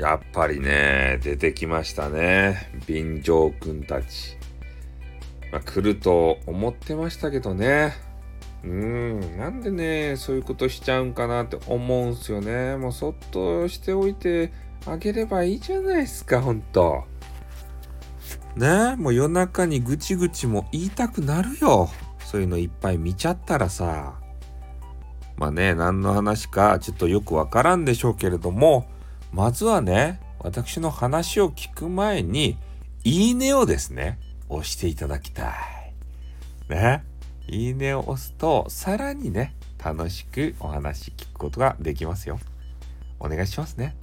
やっぱりね、出てきましたね。便乗くんたち。まあ、来ると思ってましたけどね。うん、なんでね、そういうことしちゃうんかなって思うんすよね。もうそっとしておいてあげればいいじゃないですか、ほんと。ねもう夜中にぐちぐちも言いたくなるよ。そういうのいっぱい見ちゃったらさ。まあね、何の話かちょっとよくわからんでしょうけれども、まずはね、私の話を聞く前に、いいねをですね、押していただきたい。ね。いいねを押すと、さらにね、楽しくお話聞くことができますよ。お願いしますね。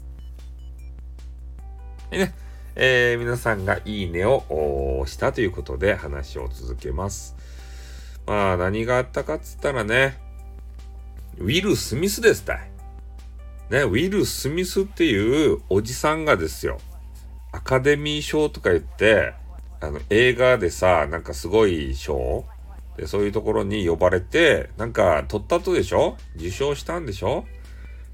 でね、えー、皆さんがいいねを押したということで話を続けます。まあ何があったかっつったらね、ウィル・スミスですたい。ね、ウィル・スミスっていうおじさんがですよ、アカデミー賞とか言って、あの映画でさ、なんかすごい賞？で、そういうところに呼ばれて、なんか取ったとでしょ？受賞したんでしょ？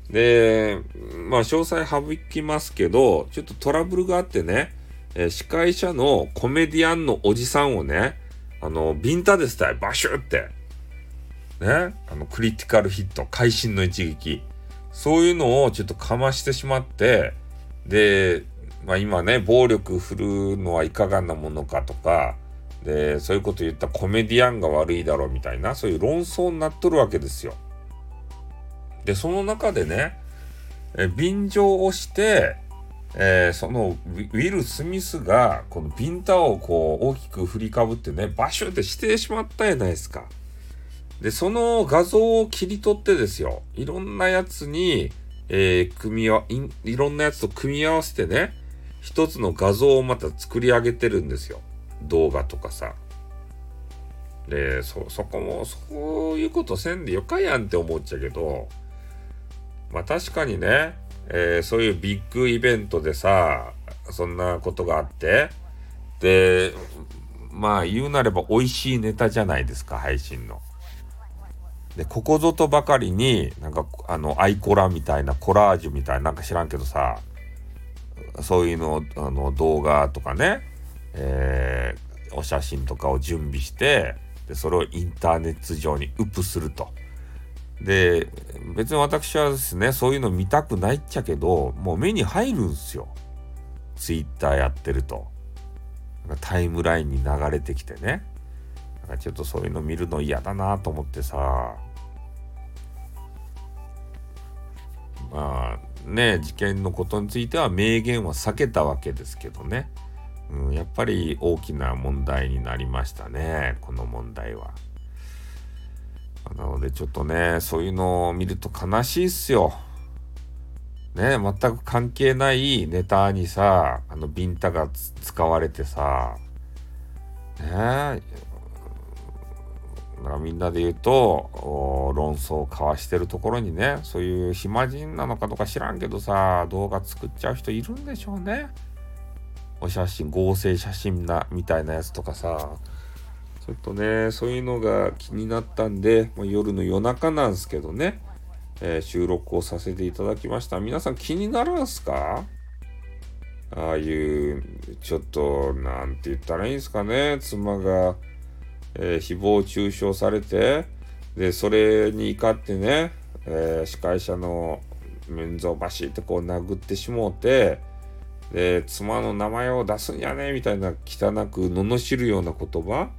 で、まあ詳細省きますけど、ちょっとトラブルがあってね、えー、司会者のコメディアンのおじさんをね、あの、ビンタですたい、バシュって。ね、あの、クリティカルヒット、会心の一撃。そういうのをちょっとかましてしまって、で、まあ今ね、暴力振るうのはいかがなものかとか、で、そういうこと言ったコメディアンが悪いだろうみたいな、そういう論争になっとるわけですよ。で、その中でね、え便乗をして、えー、そのウィル・スミスがこのビンタをこう大きく振りかぶってね、バシュってしてしまったやないですか。で、その画像を切り取ってですよ、いろんなやつに、えー、組み合わ、いろんなやつと組み合わせてね、一つの画像をまた作り上げてるんですよ。動画とかさ。で、そ、そこも、そういうことせんでよかやんって思っちゃうけど、まあ確かにね、えー、そういうビッグイベントでさ、そんなことがあって、で、まあ言うなれば美味しいネタじゃないですか、配信の。で、ここぞとばかりに、なんか、あの、アイコラみたいな、コラージュみたいな、なんか知らんけどさ、そういうの、あの、動画とかね、えー、お写真とかを準備して、で、それをインターネット上にウップすると。で、別に私はですね、そういうの見たくないっちゃけど、もう目に入るんすよ。ツイッターやってると。タイムラインに流れてきてね。なんかちょっとそういうの見るの嫌だなと思ってさ。まあね、事件のことについては明言は避けたわけですけどね。うん、やっぱり大きな問題になりましたね、この問題は。なのでちょっとね、そういうのを見ると悲しいっすよ。ね、全く関係ないネタにさ、あのビンタが使われてさ、ねだからみんなで言うと、論争を交わしてるところにね、そういう暇人なのかとか知らんけどさ、動画作っちゃう人いるんでしょうね。お写真、合成写真な、みたいなやつとかさ、ちょっとね、そういうのが気になったんで、まあ、夜の夜中なんですけどね、えー、収録をさせていただきました。皆さん気になるんすか？ああいう、ちょっと、なんて言ったらいいんすかね、妻が、えー、誹謗中傷されて、で、それに怒ってね、えー、司会者のメンズをバシッとこう殴ってしもうて、で、妻の名前を出すんやねみたいな汚く罵るような言葉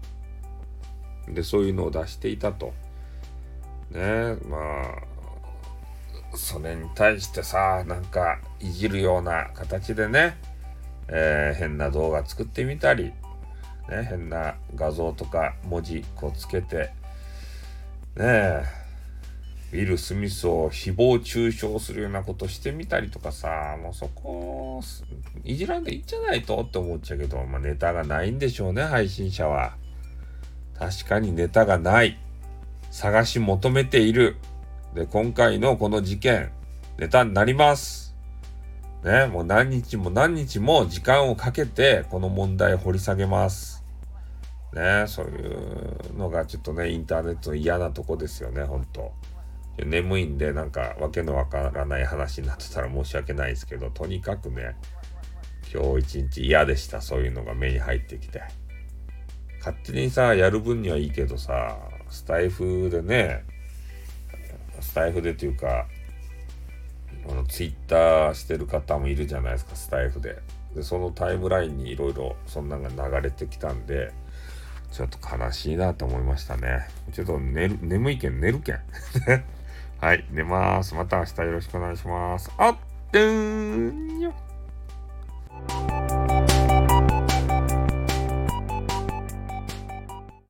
で、そういうのを出していたと。ねまあ、それに対してさ、なんかいじるような形でね、えー、変な動画作ってみたり、ね、変な画像とか文字こうつけて、ねえ、ウィル・スミスを誹謗中傷するようなことしてみたりとかさ、もうそこ、いじらんでいいんじゃないとって思っちゃうけど、まあネタがないんでしょうね、配信者は。確かにネタがない。探し求めている。で、今回のこの事件、ネタになります。ね、もう何日も何日も時間をかけて、この問題を掘り下げます。ね、そういうのがちょっとね、インターネットの嫌なとこですよね、本当眠いんで、なんか、わけのわからない話になってたら申し訳ないですけど、とにかくね、今日一日嫌でした。そういうのが目に入ってきて。勝手にさ、やる分にはいいけどさ、スタイフでね、スタイフでというか、あのツイッターしてる方もいるじゃないですか、スタイフで。で、そのタイムラインにいろいろそんなんが流れてきたんで、ちょっと悲しいなと思いましたね。ちょっと寝る、眠いけん寝るけん。はい、寝ます。また明日よろしくお願いします。あってーんよ。